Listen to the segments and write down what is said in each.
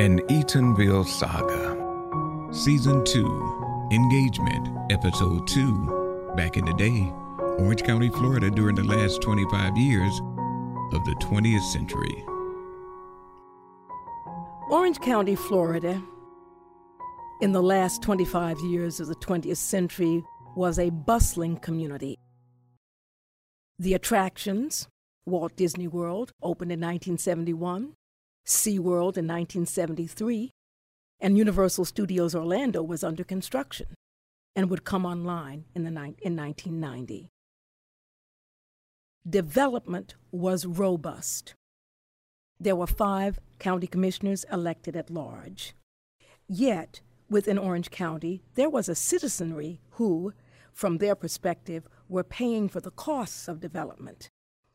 An Eatonville Saga. Season 2, Engagement, Episode 2. Back in the day, Orange County, Florida, during the last 25 years of the 20th century. Orange County, Florida, in the last 25 years of the 20th century, was a bustling community. The attractions, Walt Disney World, opened in 1971, SeaWorld in 1973, and Universal Studios Orlando was under construction and would come online in, the ni- in 1990. Development was robust. There were five county commissioners elected at large. Yet, within Orange County, there was a citizenry who, from their perspective, were paying for the costs of development.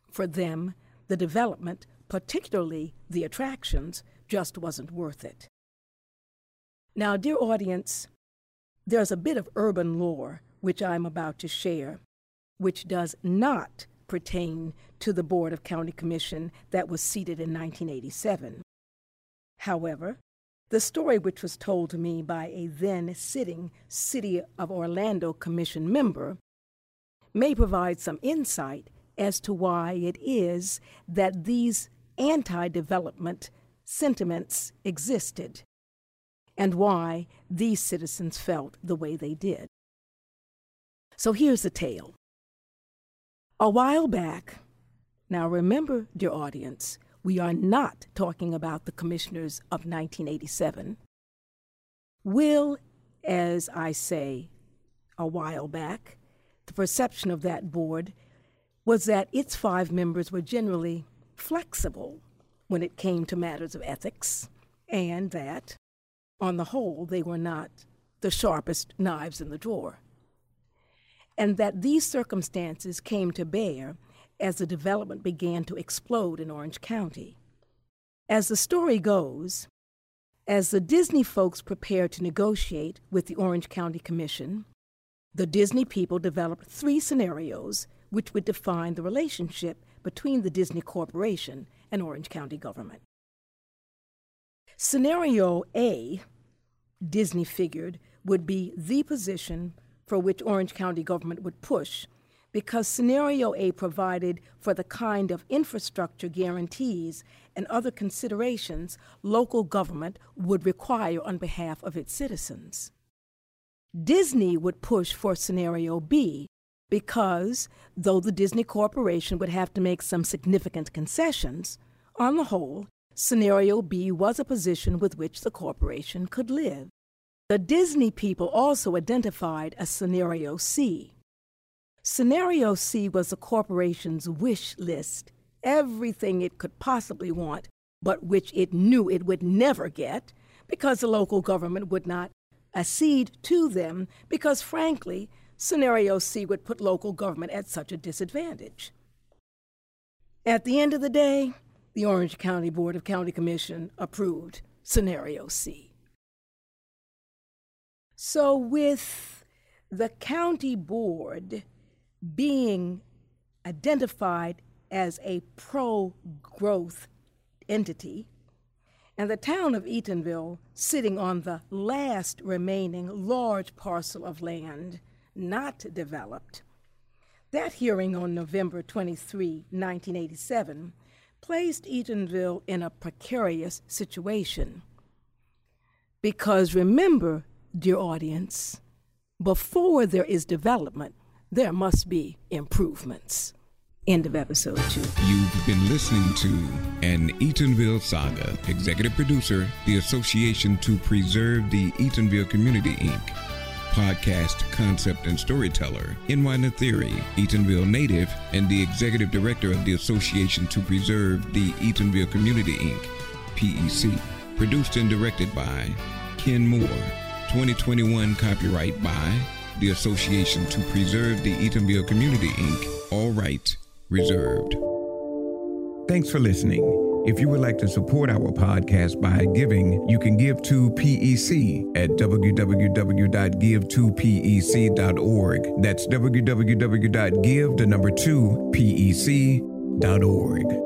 For them, the development particularly the attractions, just wasn't worth it. Now, dear audience, there's a bit of urban lore which I'm about to share, which does not pertain to the Board of County Commission that was seated in 1987. However, the story which was told to me by a then sitting City of Orlando Commission member may provide some insight as to why it is that these anti development sentiments existed and why these citizens felt the way they did. So here's the tale. A while back, now remember, dear audience, we are not talking about the commissioners of 1987. Will, as I say, a while back, the perception of that board was that its five members were generally flexible when it came to matters of ethics, and that, on the whole, they were not the sharpest knives in the drawer. And that these circumstances came to bear as the development began to explode in Orange County. As the story goes, as the Disney folks prepared to negotiate with the Orange County Commission, the Disney people developed three scenarios which would define the relationship between the Disney Corporation and Orange County government. Scenario A, Disney figured, would be the position for which Orange County government would push because Scenario A provided for the kind of infrastructure guarantees and other considerations local government would require on behalf of its citizens. Disney would push for Scenario B because though the Disney Corporation would have to make some significant concessions, on the whole, Scenario B was a position with which the corporation could live. The Disney people also identified a Scenario C. Scenario C was the corporation's wish list, everything it could possibly want, but which it knew it would never get because the local government would not accede to them because, frankly, Scenario C would put local government at such a disadvantage. At the end of the day, the Orange County Board of County Commission approved Scenario C. So, with the county board being identified as a pro growth entity, and the town of Eatonville sitting on the last remaining large parcel of land not developed. That hearing on November 23, 1987, placed Eatonville in a precarious situation. Because remember, dear audience, before there is development, there must be improvements. End of episode two. You've been listening to an Eatonville Saga. Executive producer, the Association to Preserve the Eatonville Community, Inc podcast concept and storyteller, NY Nathiri, Eatonville native, and the executive director of the Association to Preserve the Eatonville Community Inc., PEC. Produced and directed by Ken Moore. 2021 copyright by the Association to Preserve the Eatonville Community Inc., all rights reserved. Thanks for listening. If you would like to support our podcast by giving, you can give to PEC at www.give2pec.org. That's www.give the number 2 pec.org.